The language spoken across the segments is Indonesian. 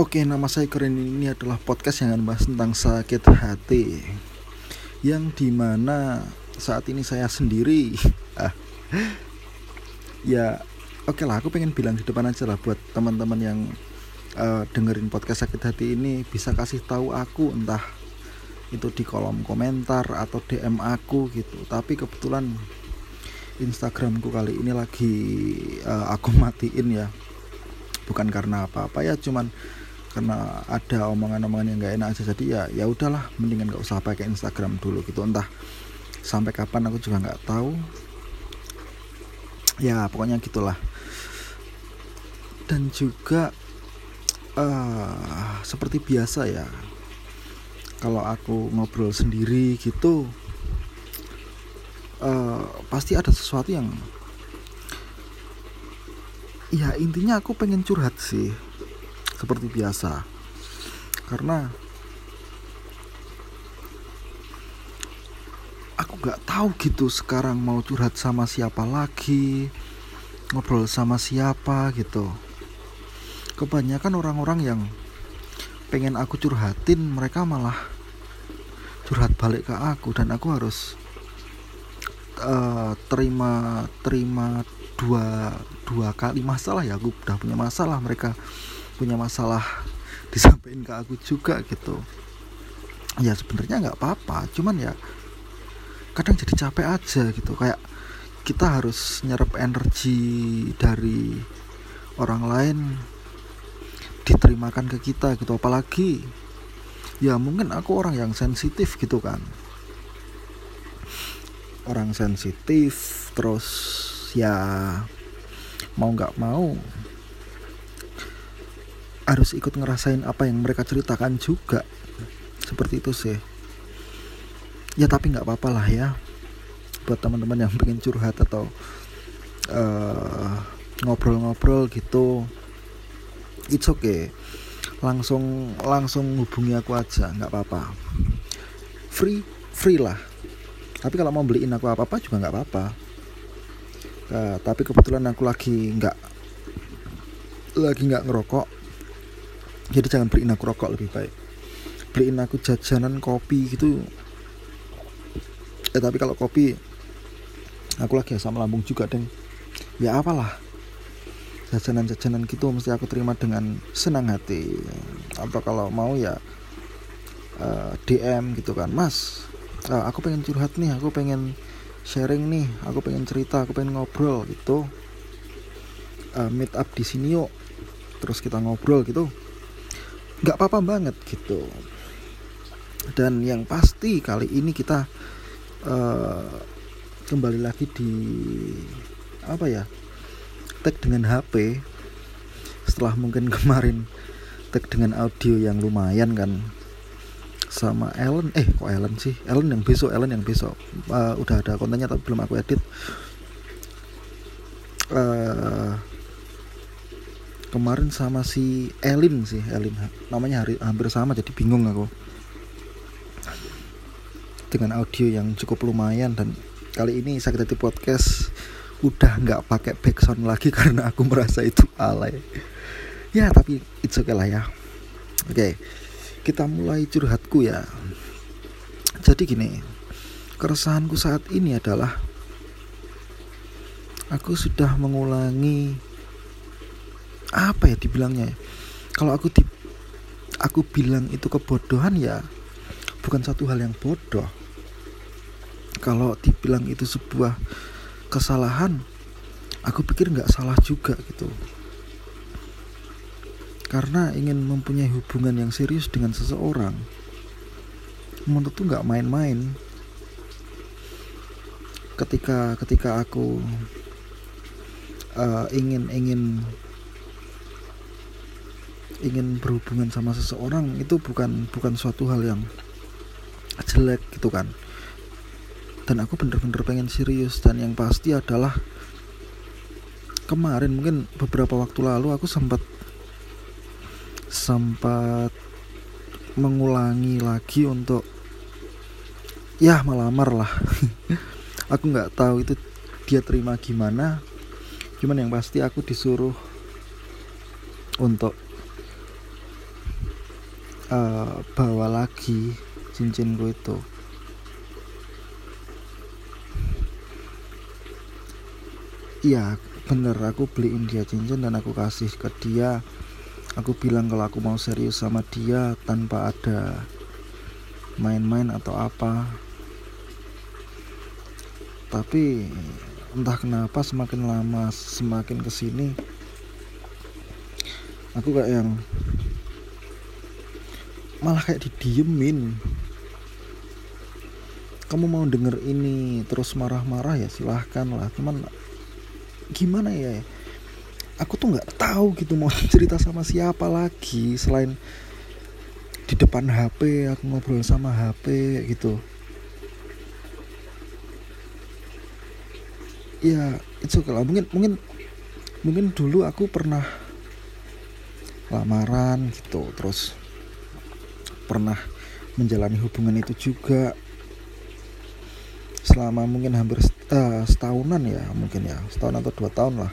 Oke, nama saya Keren ini adalah podcast yang akan bahas tentang sakit hati. Yang di mana saat ini saya sendiri. Ah, Ya, oke lah aku pengen bilang di depan aja lah buat teman-teman yang uh, dengerin podcast sakit hati ini Bisa kasih tahu aku entah itu di kolom komentar atau DM aku gitu. Tapi kebetulan Instagramku kali ini lagi uh, aku matiin ya. Bukan karena apa-apa ya cuman karena ada omongan-omongan yang gak enak aja. Jadi ya ya udahlah mendingan gak usah pakai Instagram dulu gitu. Entah sampai kapan aku juga nggak tahu. Ya pokoknya gitulah. Dan juga uh, seperti biasa ya kalau aku ngobrol sendiri gitu uh, pasti ada sesuatu yang ya intinya aku pengen curhat sih seperti biasa. Karena aku gak tahu gitu sekarang mau curhat sama siapa lagi ngobrol sama siapa gitu. Kebanyakan orang-orang yang pengen aku curhatin mereka malah curhat balik ke aku dan aku harus uh, terima terima dua dua kali masalah ya. Aku udah punya masalah mereka punya masalah disampaikan ke aku juga gitu. Ya sebenarnya nggak apa-apa cuman ya kadang jadi capek aja gitu. Kayak kita harus nyerap energi dari orang lain diterimakan ke kita gitu. Apalagi ya mungkin aku orang yang sensitif gitu kan. Orang sensitif terus ya mau nggak mau harus ikut ngerasain apa yang mereka ceritakan juga. Seperti itu sih. Ya tapi nggak apa-apa lah ya. Buat teman-teman yang pengen curhat atau eh, ngobrol-ngobrol gitu it's okay. Langsung langsung hubungi aku aja nggak apa-apa. Free free lah. Tapi kalau mau beliin aku apa apa juga nggak apa-apa. Uh, tapi kebetulan aku lagi nggak lagi nggak ngerokok jadi jangan beliin aku rokok lebih baik. Beliin aku jajanan kopi gitu. Eh tapi kalau kopi aku lagi asam lambung juga deng. Ya apalah. Jajanan-jajanan gitu mesti aku terima dengan senang hati. Atau kalau mau ya uh, eh, DM gitu kan. Mas uh, aku pengen curhat nih aku pengen sharing nih aku pengen cerita aku pengen ngobrol gitu. Uh, meet up di sini yuk. Terus kita ngobrol gitu nggak apa-apa banget gitu. Dan yang pasti kali ini kita uh, kembali lagi di apa ya tag dengan HP setelah mungkin kemarin tag dengan audio yang lumayan kan sama Ellen. Eh kok Ellen sih? Ellen yang besok Ellen yang besok. Uh, udah ada kontennya tapi belum aku edit. Uh, kemarin sama si Elin sih Elin. Namanya hari, hampir sama jadi bingung aku. Dengan audio yang cukup lumayan dan kali ini sakit hati podcast udah nggak pakai backsound lagi karena aku merasa itu alay. Ya tapi it's okay lah ya. Oke okay, kita mulai curhatku ya. Jadi gini keresahanku saat ini adalah aku sudah mengulangi apa ya dibilangnya ya? kalau aku di aku bilang itu kebodohan ya bukan satu hal yang bodoh. Kalau dibilang itu sebuah kesalahan aku pikir nggak salah juga gitu. Karena ingin mempunyai hubungan yang serius dengan seseorang menurut tuh nggak main-main. Ketika ketika aku uh, ingin ingin ingin berhubungan sama seseorang itu bukan bukan suatu hal yang jelek gitu kan. Dan aku bener-bener pengen serius dan yang pasti adalah kemarin mungkin beberapa waktu lalu aku sempat sempat mengulangi lagi untuk ya melamar lah. Aku nggak tahu itu dia terima gimana. Cuman yang pasti aku disuruh untuk uh, bawa lagi cincinku itu. Iya bener. Aku beliin dia cincin dan aku kasih ke dia. Aku bilang kalau aku mau serius sama dia tanpa ada main-main atau apa. Tapi entah kenapa semakin lama semakin ke sini aku kayak yang malah kayak didiemin. Kamu mau denger ini terus marah-marah ya silahkan lah. Cuman gimana ya? Aku tuh nggak tahu gitu mau cerita sama siapa lagi selain di depan HP aku ngobrol sama HP gitu. Ya itu okay lah. Mungkin mungkin mungkin dulu aku pernah lamaran gitu terus pernah menjalani hubungan itu juga selama mungkin hampir uh, setahunan ya mungkin ya setahun atau dua tahun lah.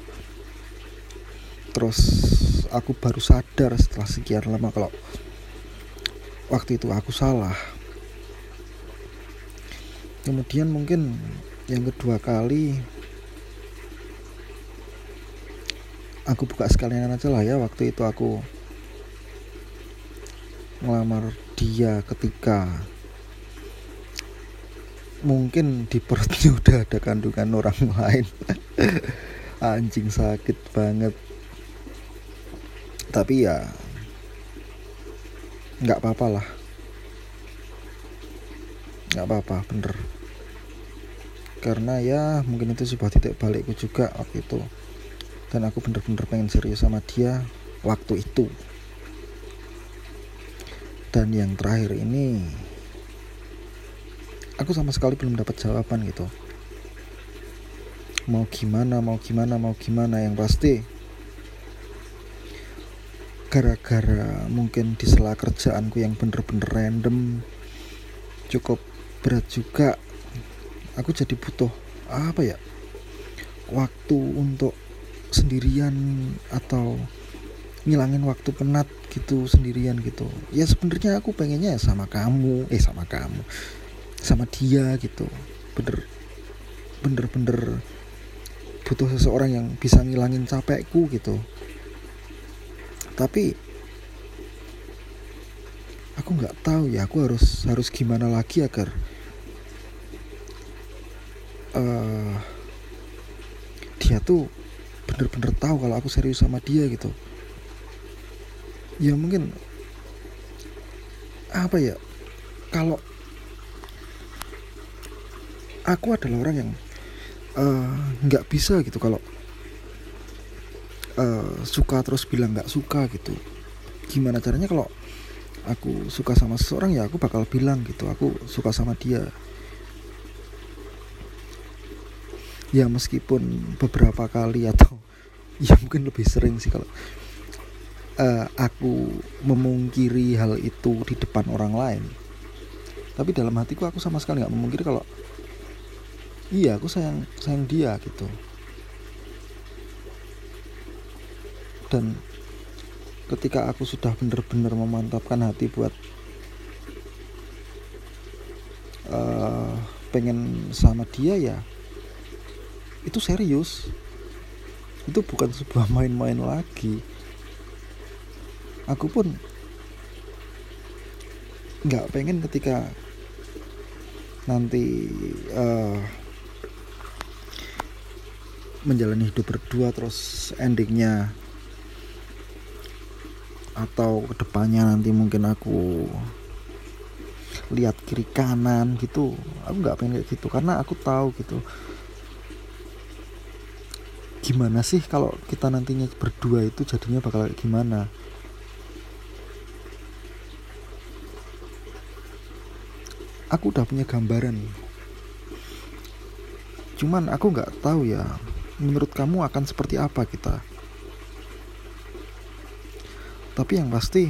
Terus aku baru sadar setelah sekian lama kalau waktu itu aku salah. Kemudian mungkin yang kedua kali aku buka sekalian aja lah ya waktu itu aku ngelamar dia ketika mungkin di perutnya udah ada kandungan orang lain. Anjing sakit banget. Tapi ya nggak apa-apa lah. Nggak apa-apa bener. Karena ya mungkin itu sebuah titik balikku juga waktu itu. Dan aku bener-bener pengen serius sama dia waktu itu dan yang terakhir ini aku sama sekali belum dapat jawaban gitu. Mau gimana mau gimana mau gimana yang pasti gara-gara mungkin di sela kerjaanku yang bener-bener random cukup berat juga aku jadi butuh apa ya waktu untuk sendirian atau ngilangin waktu penat gitu sendirian gitu. Ya sebenarnya aku pengennya ya sama kamu eh sama kamu sama dia gitu. Bener bener bener butuh seseorang yang bisa ngilangin capekku gitu. Tapi aku nggak tahu ya aku harus harus gimana lagi agar uh, dia tuh bener-bener tahu kalau aku serius sama dia gitu ya mungkin apa ya kalau aku adalah orang yang eh, nggak uh, bisa gitu kalau uh, suka terus bilang nggak suka gitu. Gimana caranya kalau aku suka sama seseorang ya aku bakal bilang gitu aku suka sama dia. Ya meskipun beberapa kali atau ya mungkin lebih sering sih kalau uh, aku memungkiri hal itu di depan orang lain. Tapi dalam hatiku aku sama sekali nggak memungkiri kalau iya aku sayang sayang dia gitu. Dan ketika aku sudah benar-benar memantapkan hati buat uh, pengen sama dia ya itu serius. Itu bukan sebuah main-main lagi aku pun nggak pengen ketika nanti uh, menjalani hidup berdua terus endingnya atau ke depannya nanti mungkin aku lihat kiri kanan gitu. Aku nggak pengen kayak gitu karena aku tahu gitu. Gimana sih kalau kita nantinya berdua itu jadinya bakal gimana aku udah punya gambaran. Cuman aku nggak tahu ya menurut kamu akan seperti apa kita? Tapi yang pasti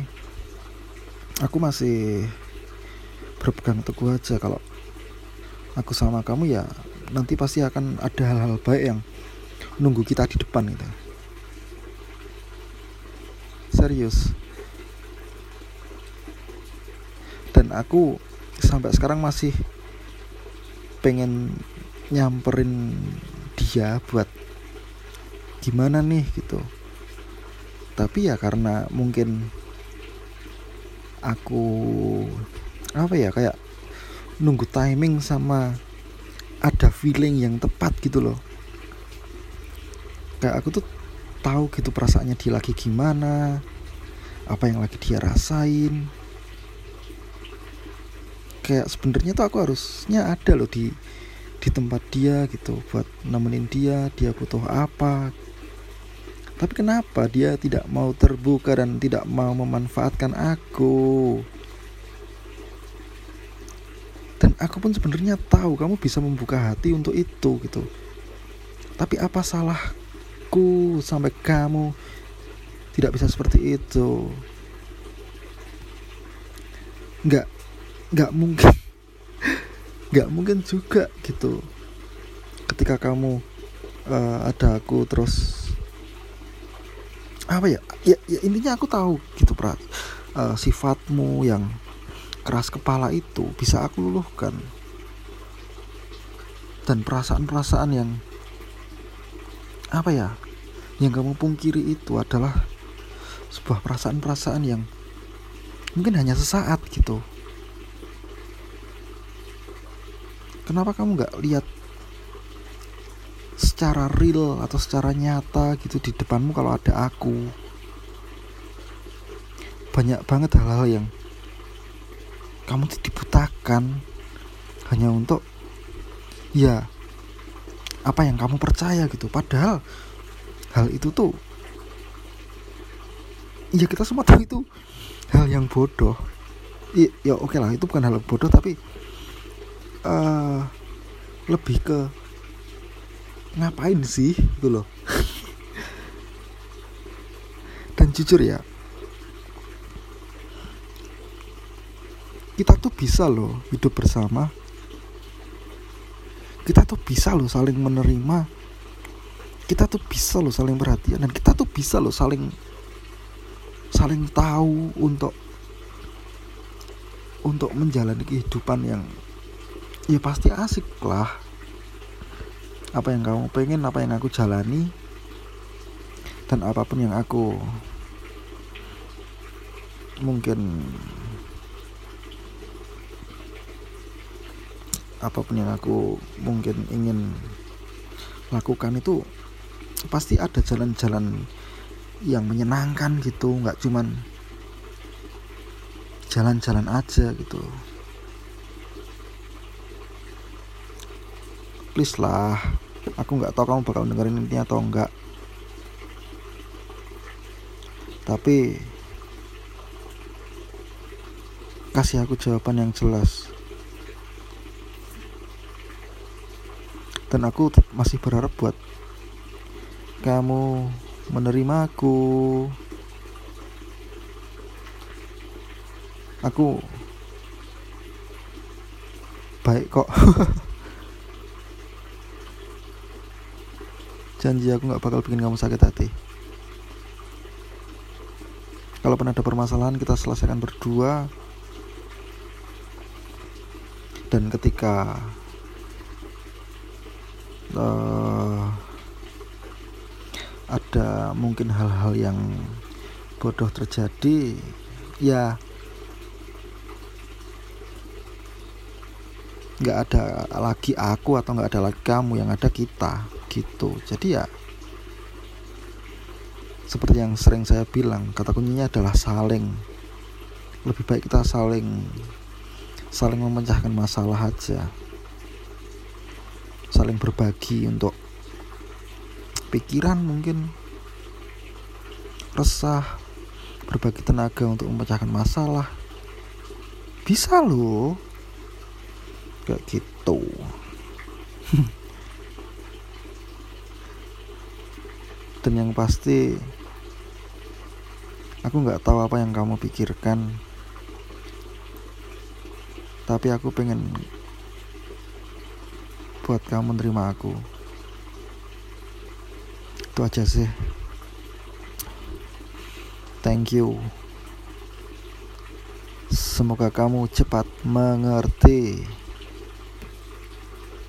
aku masih berpegang teguh aja. Kalau aku sama kamu ya nanti pasti akan ada hal-hal baik yang nunggu kita di depan itu serius. Dan aku sampai sekarang masih pengen nyamperin dia buat gimana nih gitu. Tapi ya karena mungkin aku apa ya kayak nunggu timing sama ada feeling yang tepat gitu loh. Kayak aku tuh tahu gitu perasaannya dia lagi gimana apa yang lagi dia rasain kayak sebenarnya tuh aku harusnya ada loh di di tempat dia gitu buat nemenin dia dia butuh apa tapi kenapa dia tidak mau terbuka dan tidak mau memanfaatkan aku? Dan aku pun sebenarnya tahu kamu bisa membuka hati untuk itu gitu. Tapi apa salahku sampai kamu tidak bisa seperti itu? Nggak, nggak mungkin, nggak mungkin juga gitu. Ketika kamu uh, ada aku terus apa ya? Ya, ya intinya aku tahu gitu prat. Uh, sifatmu yang keras kepala itu bisa aku luluhkan. Dan perasaan-perasaan yang apa ya? Yang kamu pungkiri itu adalah sebuah perasaan-perasaan yang mungkin hanya sesaat gitu kenapa kamu nggak lihat secara real atau secara nyata gitu di depanmu kalau ada aku? Banyak banget hal-hal yang kamu dibutakan hanya untuk ya apa yang kamu percaya gitu. Padahal hal itu tuh ya kita semua tahu itu hal yang bodoh. Ya, ya oke okay lah itu bukan hal bodoh tapi uh, lebih ke ngapain sih gitu loh. Dan jujur ya kita tuh bisa loh hidup bersama. Kita tuh bisa loh saling menerima. Kita tuh bisa loh saling perhatian dan kita tuh bisa loh saling saling tahu untuk untuk menjalani kehidupan yang ya pasti asik lah. Apa yang kamu pengen apa yang aku jalani dan apa pun yang aku mungkin apa pun yang aku mungkin ingin lakukan itu pasti ada jalan-jalan yang menyenangkan gitu. Nggak cuman jalan-jalan aja gitu please lah. Aku nggak tahu kamu bakal dengerin ini atau enggak. Tapi kasih aku jawaban yang jelas. Dan aku masih berharap buat kamu menerima aku. Aku baik kok janji aku nggak bakal bikin kamu sakit hati. Kalau pernah ada permasalahan kita selesaikan berdua. Dan ketika uh, ada mungkin hal-hal yang bodoh terjadi ya nggak ada lagi aku atau nggak ada lagi kamu yang ada kita gitu. Jadi ya seperti yang sering saya bilang kata kuncinya adalah saling. Lebih baik kita saling saling memecahkan masalah aja. Saling berbagi untuk pikiran mungkin resah berbagi tenaga untuk memecahkan masalah. Bisa loh. Kayak gitu dan yang pasti aku nggak tahu apa yang kamu pikirkan. Tapi aku pengen buat kamu menerima aku. Itu aja sih. Thank you. Semoga kamu cepat mengerti.